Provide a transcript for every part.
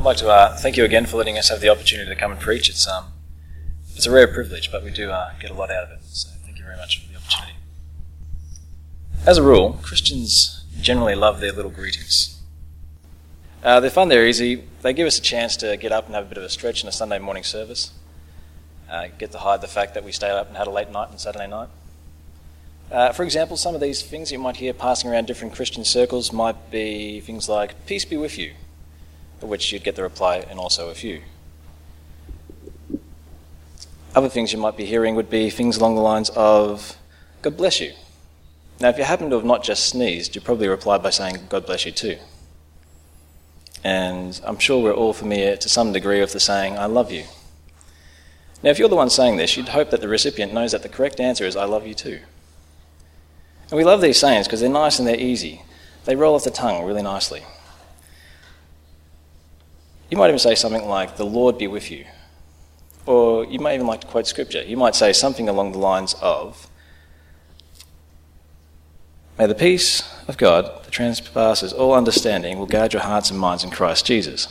I'd like to uh, thank you again for letting us have the opportunity to come and preach. It's um, it's a rare privilege, but we do uh, get a lot out of it. So thank you very much for the opportunity. As a rule, Christians generally love their little greetings. Uh, they're fun, they're easy. They give us a chance to get up and have a bit of a stretch in a Sunday morning service. Uh, get to hide the fact that we stayed up and had a late night on Saturday night. Uh, for example, some of these things you might hear passing around different Christian circles might be things like, Peace be with you, which you'd get the reply, and also a few. Other things you might be hearing would be things along the lines of, God bless you. Now, if you happen to have not just sneezed, you probably reply by saying, God bless you too. And I'm sure we're all familiar to some degree with the saying, I love you. Now, if you're the one saying this, you'd hope that the recipient knows that the correct answer is, I love you too. And we love these sayings because they're nice and they're easy. They roll off the tongue really nicely. You might even say something like, The Lord be with you. Or you might even like to quote scripture. You might say something along the lines of, May the peace of God that transpasses all understanding will guard your hearts and minds in Christ Jesus.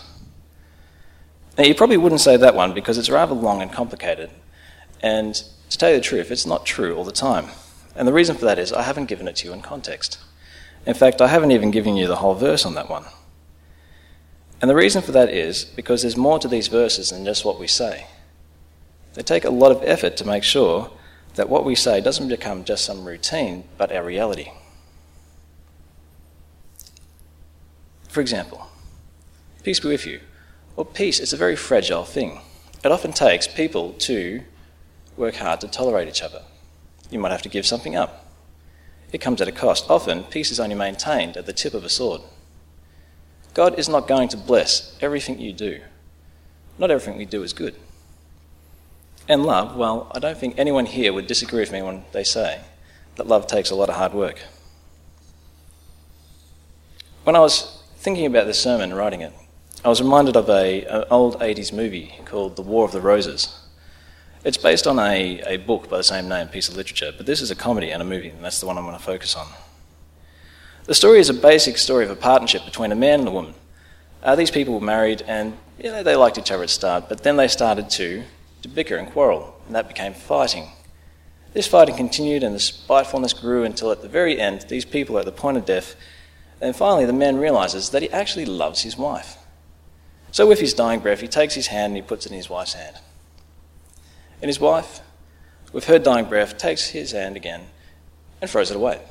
Now, you probably wouldn't say that one because it's rather long and complicated. And to tell you the truth, it's not true all the time. And the reason for that is I haven't given it to you in context. In fact, I haven't even given you the whole verse on that one. And the reason for that is because there's more to these verses than just what we say. They take a lot of effort to make sure that what we say doesn't become just some routine, but our reality. For example, peace be with you. Well, peace is a very fragile thing. It often takes people to work hard to tolerate each other you might have to give something up. It comes at a cost. Often, peace is only maintained at the tip of a sword. God is not going to bless everything you do. Not everything we do is good. And love, well, I don't think anyone here would disagree with me when they say that love takes a lot of hard work. When I was thinking about this sermon and writing it, I was reminded of a, an old 80s movie called The War of the Roses. It's based on a, a book by the same name, piece of literature, but this is a comedy and a movie, and that's the one I'm going to focus on. The story is a basic story of a partnership between a man and a woman. Uh, these people were married and you know, they liked each other at the start, but then they started to, to bicker and quarrel, and that became fighting. This fighting continued and the spitefulness grew until at the very end, these people are at the point of death, and finally the man realizes that he actually loves his wife. So, with his dying breath, he takes his hand and he puts it in his wife's hand. And his wife, with her dying breath, takes his hand again and throws it away.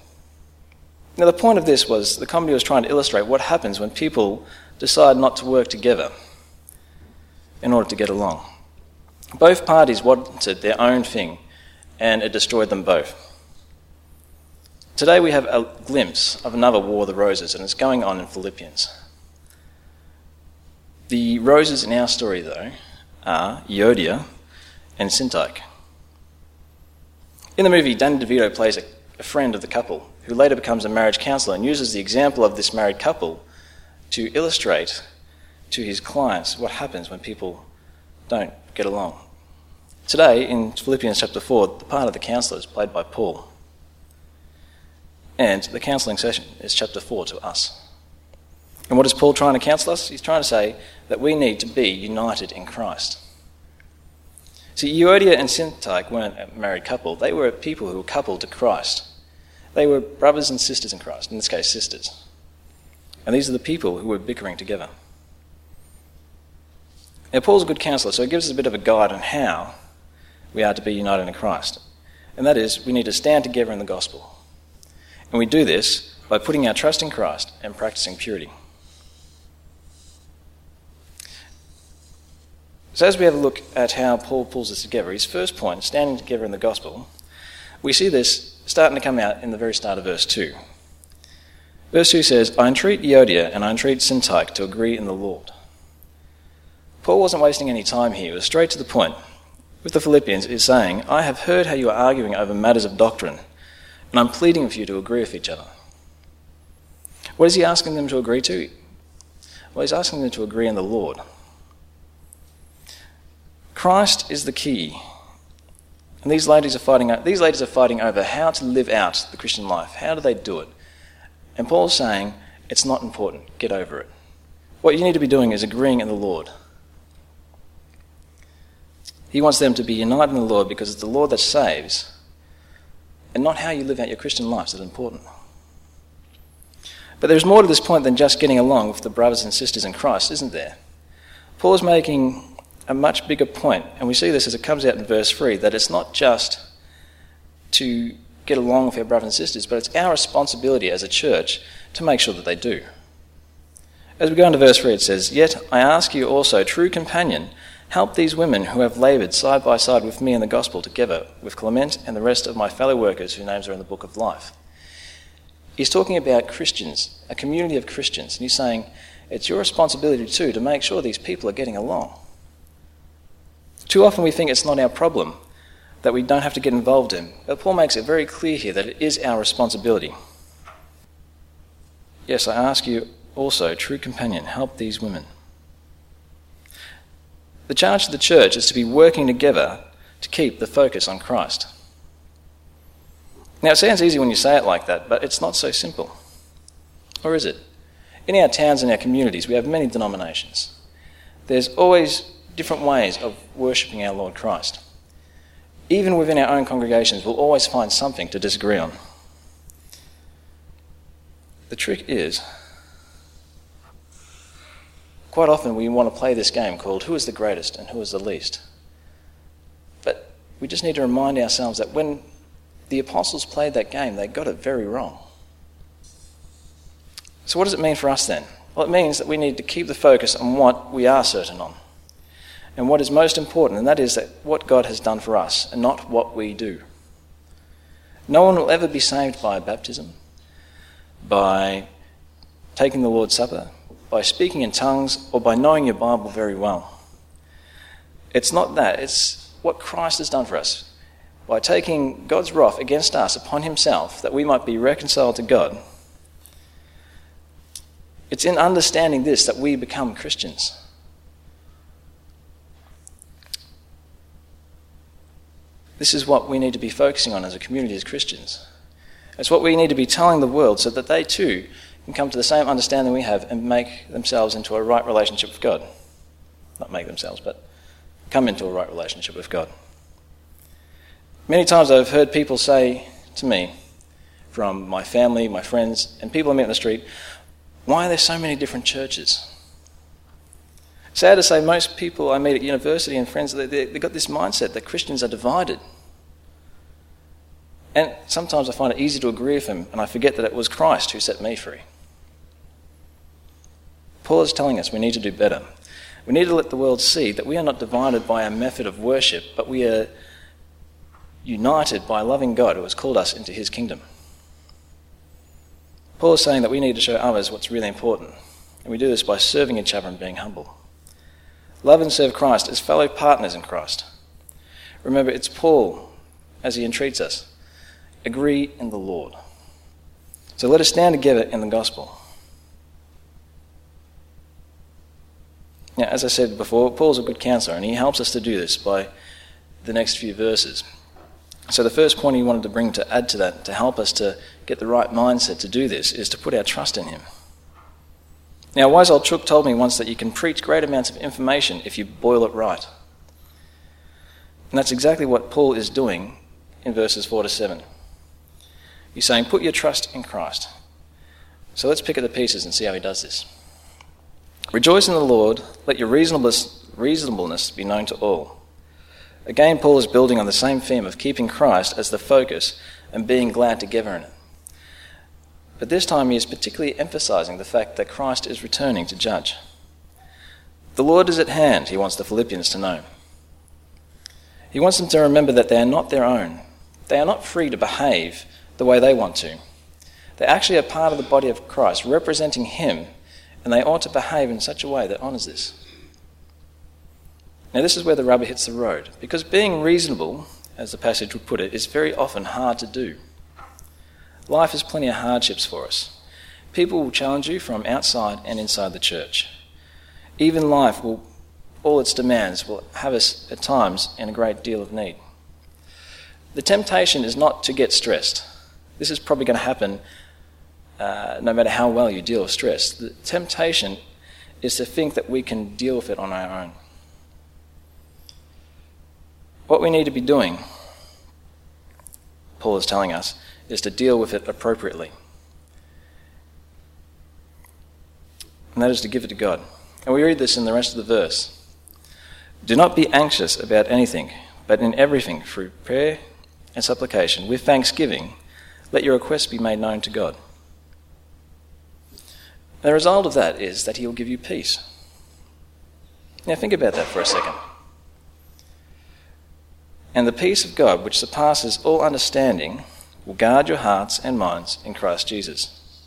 Now, the point of this was the comedy was trying to illustrate what happens when people decide not to work together in order to get along. Both parties wanted their own thing, and it destroyed them both. Today, we have a glimpse of another War of the Roses, and it's going on in Philippians. The roses in our story, though, are Euodia, and Syntyche. In the movie, Danny DeVito plays a friend of the couple who later becomes a marriage counselor and uses the example of this married couple to illustrate to his clients what happens when people don't get along. Today, in Philippians chapter 4, the part of the counselor is played by Paul. And the counselling session is chapter 4 to us. And what is Paul trying to counsel us? He's trying to say that we need to be united in Christ. See, Euodia and Syntyche weren't a married couple. They were people who were coupled to Christ. They were brothers and sisters in Christ, in this case, sisters. And these are the people who were bickering together. Now, Paul's a good counselor, so he gives us a bit of a guide on how we are to be united in Christ. And that is, we need to stand together in the gospel. And we do this by putting our trust in Christ and practicing purity. So, as we have a look at how Paul pulls this together, his first point, standing together in the gospel, we see this starting to come out in the very start of verse 2. Verse 2 says, I entreat Euodia and I entreat Syntyche to agree in the Lord. Paul wasn't wasting any time here, he was straight to the point. With the Philippians, is saying, I have heard how you are arguing over matters of doctrine, and I'm pleading with you to agree with each other. What is he asking them to agree to? Well, he's asking them to agree in the Lord. Christ is the key. And these ladies are fighting these ladies are fighting over how to live out the Christian life. How do they do it? And Paul's saying, it's not important. Get over it. What you need to be doing is agreeing in the Lord. He wants them to be united in the Lord because it's the Lord that saves, and not how you live out your Christian life that's important. But there's more to this point than just getting along with the brothers and sisters in Christ, isn't there? Paul is making a much bigger point, and we see this as it comes out in verse 3 that it's not just to get along with our brothers and sisters, but it's our responsibility as a church to make sure that they do. As we go into verse 3, it says, Yet I ask you also, true companion, help these women who have laboured side by side with me in the gospel together with Clement and the rest of my fellow workers whose names are in the book of life. He's talking about Christians, a community of Christians, and he's saying it's your responsibility too to make sure these people are getting along. Too often we think it's not our problem, that we don't have to get involved in, but Paul makes it very clear here that it is our responsibility. Yes, I ask you also, true companion, help these women. The charge to the church is to be working together to keep the focus on Christ. Now, it sounds easy when you say it like that, but it's not so simple. Or is it? In our towns and our communities, we have many denominations. There's always different ways of worshipping our Lord Christ. Even within our own congregations, we'll always find something to disagree on. The trick is, quite often we want to play this game called Who is the greatest and who is the least? But we just need to remind ourselves that when the apostles played that game, they got it very wrong. So, what does it mean for us then? Well, it means that we need to keep the focus on what we are certain on and what is most important, and that is that what God has done for us and not what we do. No one will ever be saved by baptism, by taking the Lord's Supper, by speaking in tongues, or by knowing your Bible very well. It's not that, it's what Christ has done for us by taking God's wrath against us upon himself that we might be reconciled to God. It's in understanding this that we become Christians. This is what we need to be focusing on as a community as Christians. It's what we need to be telling the world so that they too can come to the same understanding we have and make themselves into a right relationship with God. Not make themselves, but come into a right relationship with God. Many times I've heard people say to me, from my family, my friends, and people I meet on the street, why are there so many different churches? Sad to say, most people I meet at university and friends, they, they, they've got this mindset that Christians are divided. And sometimes I find it easy to agree with them, and I forget that it was Christ who set me free. Paul is telling us we need to do better. We need to let the world see that we are not divided by a method of worship, but we are united by a loving God who has called us into his kingdom. Paul is saying that we need to show others what's really important, and we do this by serving each other and being humble. Love and serve Christ as fellow partners in Christ. Remember, it's Paul as he entreats us. Agree in the Lord. So let us stand together in the gospel. Now, as I said before, Paul's a good counselor, and he helps us to do this by the next few verses. So, the first point he wanted to bring to add to that, to help us to get the right mindset to do this, is to put our trust in him. Now, wise old Chook told me once that you can preach great amounts of information if you boil it right. And that's exactly what Paul is doing in verses 4 to 7. He's saying, Put your trust in Christ. So let's pick at the pieces and see how he does this. Rejoice in the Lord, let your reasonableness, reasonableness be known to all. Again, Paul is building on the same theme of keeping Christ as the focus and being glad together in it. But this time he is particularly emphasizing the fact that Christ is returning to judge. The Lord is at hand, he wants the Philippians to know. He wants them to remember that they are not their own. They are not free to behave the way they want to. They actually are part of the body of Christ, representing him, and they ought to behave in such a way that honours this. Now, this is where the rubber hits the road, because being reasonable, as the passage would put it, is very often hard to do. Life has plenty of hardships for us. People will challenge you from outside and inside the church. Even life will, all its demands will have us at times in a great deal of need. The temptation is not to get stressed. This is probably going to happen uh, no matter how well you deal with stress. The temptation is to think that we can deal with it on our own. What we need to be doing, Paul is telling us, is to deal with it appropriately. And that is to give it to God. And we read this in the rest of the verse. Do not be anxious about anything, but in everything, through prayer and supplication, with thanksgiving, let your requests be made known to God. The result of that is that He will give you peace. Now, think about that for a second. And the peace of God, which surpasses all understanding, will guard your hearts and minds in Christ Jesus.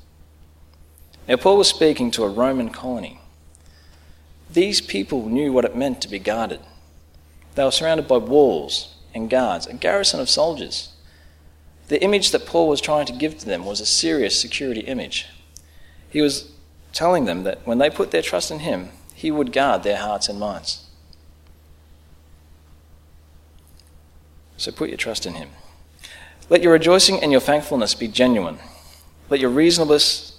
Now, Paul was speaking to a Roman colony. These people knew what it meant to be guarded. They were surrounded by walls and guards, a garrison of soldiers. The image that Paul was trying to give to them was a serious security image. He was telling them that when they put their trust in him, he would guard their hearts and minds. So put your trust in him. Let your rejoicing and your thankfulness be genuine. Let your reasonableness,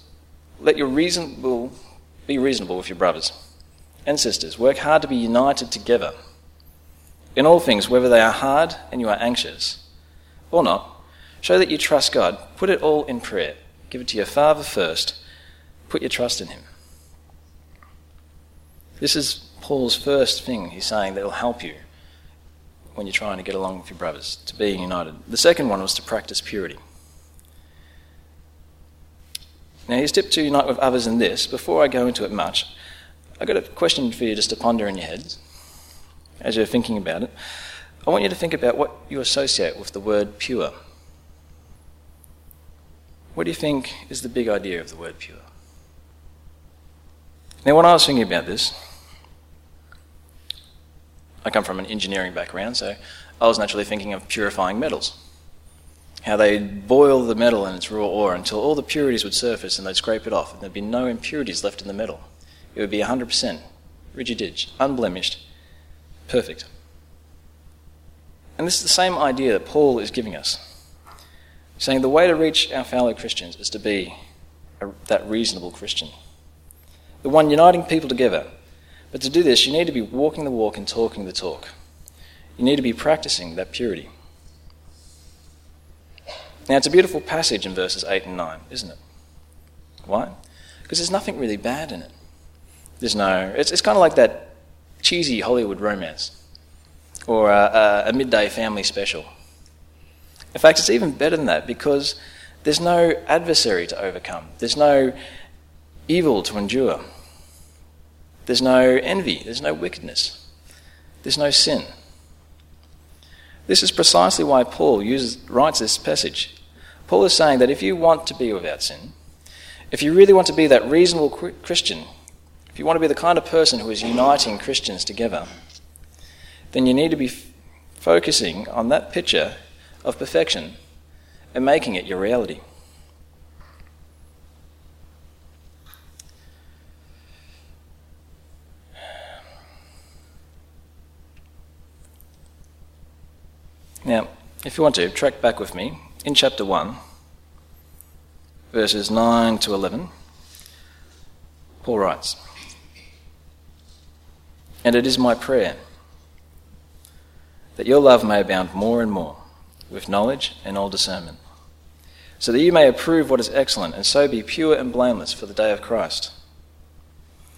let your reasonable be reasonable with your brothers and sisters. Work hard to be united together. In all things, whether they are hard and you are anxious or not, show that you trust God. Put it all in prayer. Give it to your Father first Put your trust in Him. This is Paul's first thing he's saying that will help you when you're trying to get along with your brothers, to being united. The second one was to practice purity. Now, here's tip to unite with others in this. Before I go into it much, I've got a question for you just to ponder in your heads as you're thinking about it. I want you to think about what you associate with the word pure. What do you think is the big idea of the word pure? Now, when I was thinking about this, I come from an engineering background, so I was naturally thinking of purifying metals. How they'd boil the metal in its raw ore until all the purities would surface and they'd scrape it off, and there'd be no impurities left in the metal. It would be 100% rigid, unblemished, perfect. And this is the same idea that Paul is giving us, saying the way to reach our fellow Christians is to be a, that reasonable Christian the one uniting people together. But to do this, you need to be walking the walk and talking the talk. You need to be practicing that purity. Now, it's a beautiful passage in verses 8 and 9, isn't it? Why? Because there's nothing really bad in it. There's no, it's, it's kind of like that cheesy Hollywood romance or a, a midday family special. In fact, it's even better than that because there's no adversary to overcome, there's no evil to endure. There's no envy, there's no wickedness, there's no sin. This is precisely why Paul uses, writes this passage. Paul is saying that if you want to be without sin, if you really want to be that reasonable Christian, if you want to be the kind of person who is uniting Christians together, then you need to be f- focusing on that picture of perfection and making it your reality. Now, if you want to, track back with me in chapter 1, verses 9 to 11. Paul writes, And it is my prayer that your love may abound more and more with knowledge and all discernment, so that you may approve what is excellent and so be pure and blameless for the day of Christ,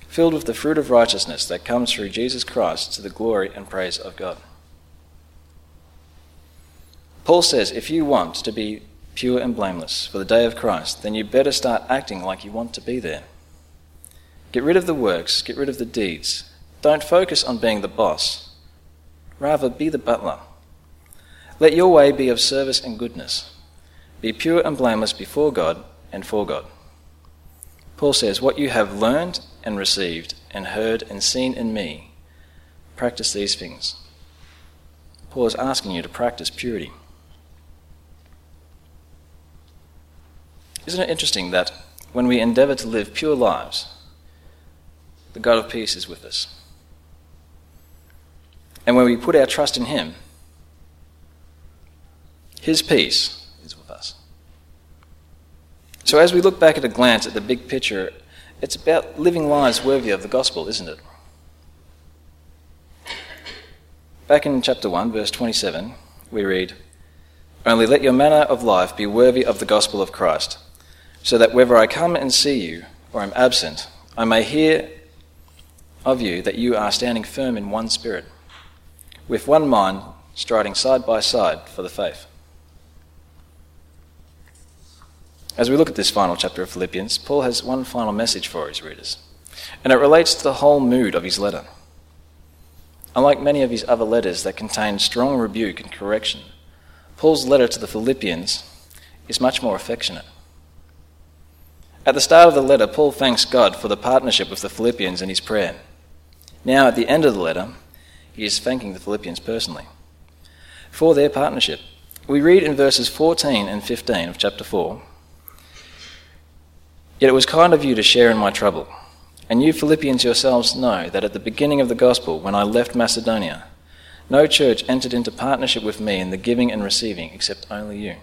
filled with the fruit of righteousness that comes through Jesus Christ to the glory and praise of God. Paul says if you want to be pure and blameless for the day of Christ, then you better start acting like you want to be there. Get rid of the works, get rid of the deeds. Don't focus on being the boss. Rather, be the butler. Let your way be of service and goodness. Be pure and blameless before God and for God. Paul says, What you have learned and received and heard and seen in me, practice these things. Paul is asking you to practice purity. Isn't it interesting that when we endeavour to live pure lives, the God of peace is with us? And when we put our trust in Him, His peace is with us. So, as we look back at a glance at the big picture It's about living lives worthy of the gospel, isn't it? Back in chapter 1, verse 27, we read, Only let your manner of life be worthy of the gospel of Christ, so that whether I come and see you or am absent, I may hear of you that you are standing firm in one spirit, with one mind, striding side by side for the faith. As we look at this final chapter of Philippians, Paul has one final message for his readers, and it relates to the whole mood of his letter. Unlike many of his other letters that contain strong rebuke and correction, Paul's letter to the Philippians is much more affectionate. At the start of the letter, Paul thanks God for the partnership of the Philippians in his prayer. Now, at the end of the letter, he is thanking the Philippians personally for their partnership. We read in verses 14 and 15 of chapter 4 Yet it was kind of you to share in my trouble. And you Philippians yourselves know that at the beginning of the gospel, when I left Macedonia, no church entered into partnership with me in the giving and receiving except only you.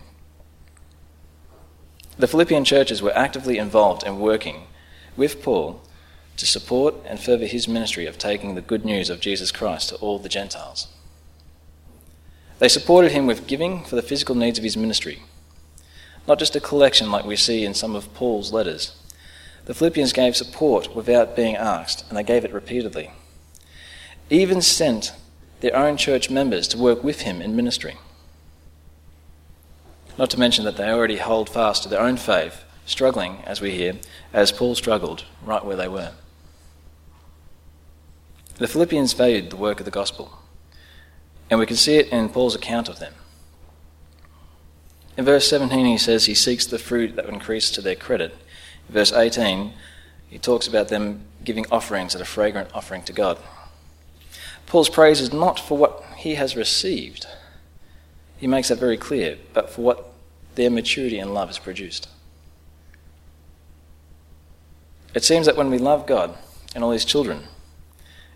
The Philippian churches were actively involved in working with Paul to support and further his ministry of taking the good news of Jesus Christ to all the Gentiles. They supported him with giving for the physical needs of his ministry, not just a collection like we see in some of Paul's letters the Philippians gave support without being asked, and they gave it repeatedly. Even sent their own church members to work with him in ministry. Not to mention that they already hold fast to their own faith, struggling, as we hear, as Paul struggled right where they were. The Philippians valued the work of the gospel, and we can see it in Paul's account of them. In verse 17, he says he seeks the fruit that would increase to their credit verse 18, he talks about them giving offerings that are fragrant offering to God. Paul's praise is not for what he has received, he makes that very clear, but for what their maturity and love has produced. It seems that when we love God and all his children,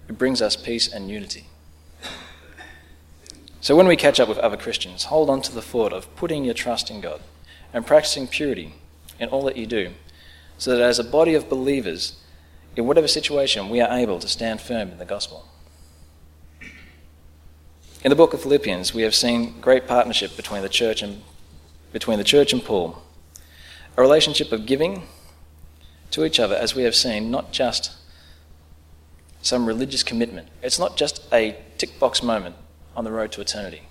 it brings us peace and unity. So when we catch up with other Christians, hold on to the thought of putting your trust in God and practicing purity in all that you do so that as a body of believers, in whatever situation, we are able to stand firm in the gospel. In the book of Philippians, we have seen great partnership between the church and between the church and Paul, a relationship of giving to each other, as we have seen, not just some religious commitment. It's not just a tick box moment on the road to eternity.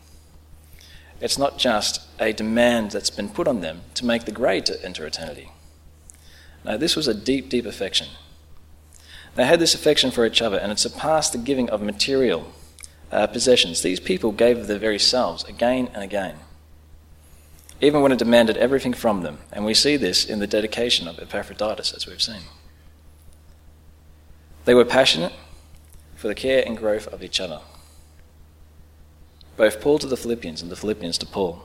It's not just a demand that's been put on them to make the grade to enter eternity. No, this was a deep, deep affection. They had this affection for each other, and it surpassed the giving of material uh, possessions. These people gave of their very selves again and again, even when it demanded everything from them. And we see this in the dedication of Epaphroditus, as we've seen. They were passionate for the care and growth of each other. Both Paul to the Philippians and the Philippians to Paul.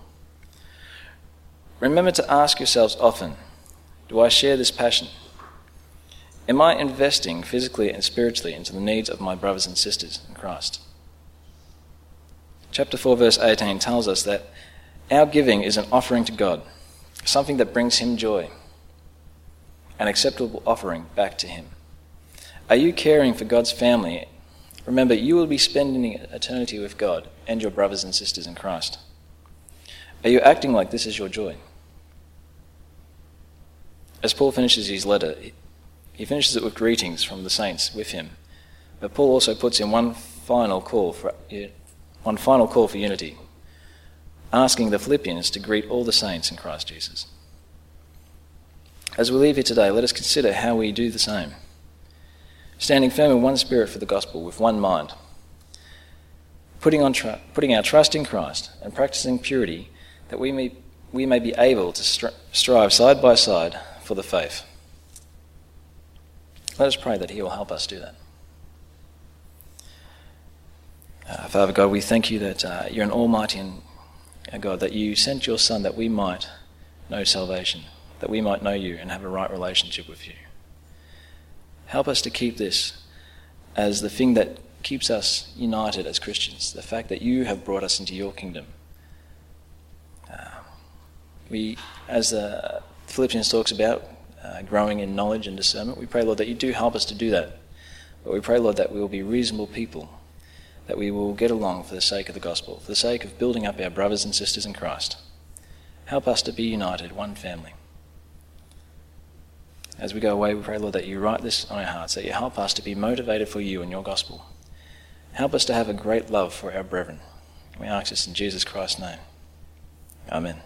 Remember to ask yourselves often do I share this passion? Am I investing physically and spiritually into the needs of my brothers and sisters in Christ? Chapter 4, verse 18 tells us that our giving is an offering to God, something that brings Him joy, an acceptable offering back to Him. Are you caring for God's family? Remember, you will be spending eternity with God and your brothers and sisters in Christ. Are you acting like this is your joy? As Paul finishes his letter, he finishes it with greetings from the saints with him. But Paul also puts in one final call for one final call for unity, asking the Philippians to greet all the saints in Christ Jesus. As we leave here today, let us consider how we do the same. Standing firm in one spirit for the gospel with one mind, putting, on tr- putting our trust in Christ and practicing purity that we may, we may be able to stri- strive side by side for the faith. Let us pray that He will help us do that. Uh, Father God, we thank you that uh, you're an almighty and, uh, God, that you sent your Son that we might know salvation, that we might know you and have a right relationship with you. Help us to keep this as the thing that keeps us united as Christians, the fact that you have brought us into your kingdom. Uh, we, as a Philippians talks about, uh, growing in knowledge and discernment. We pray, Lord, that you do help us to do that. But we pray, Lord, that we will be reasonable people, that we will get along for the sake of the gospel, for the sake of building up our brothers and sisters in Christ. Help us to be united, one family. As we go away, we pray, Lord, that you write this on our hearts, that you help us to be motivated for you and your gospel. Help us to have a great love for our brethren. We ask this in Jesus Christ's name. Amen.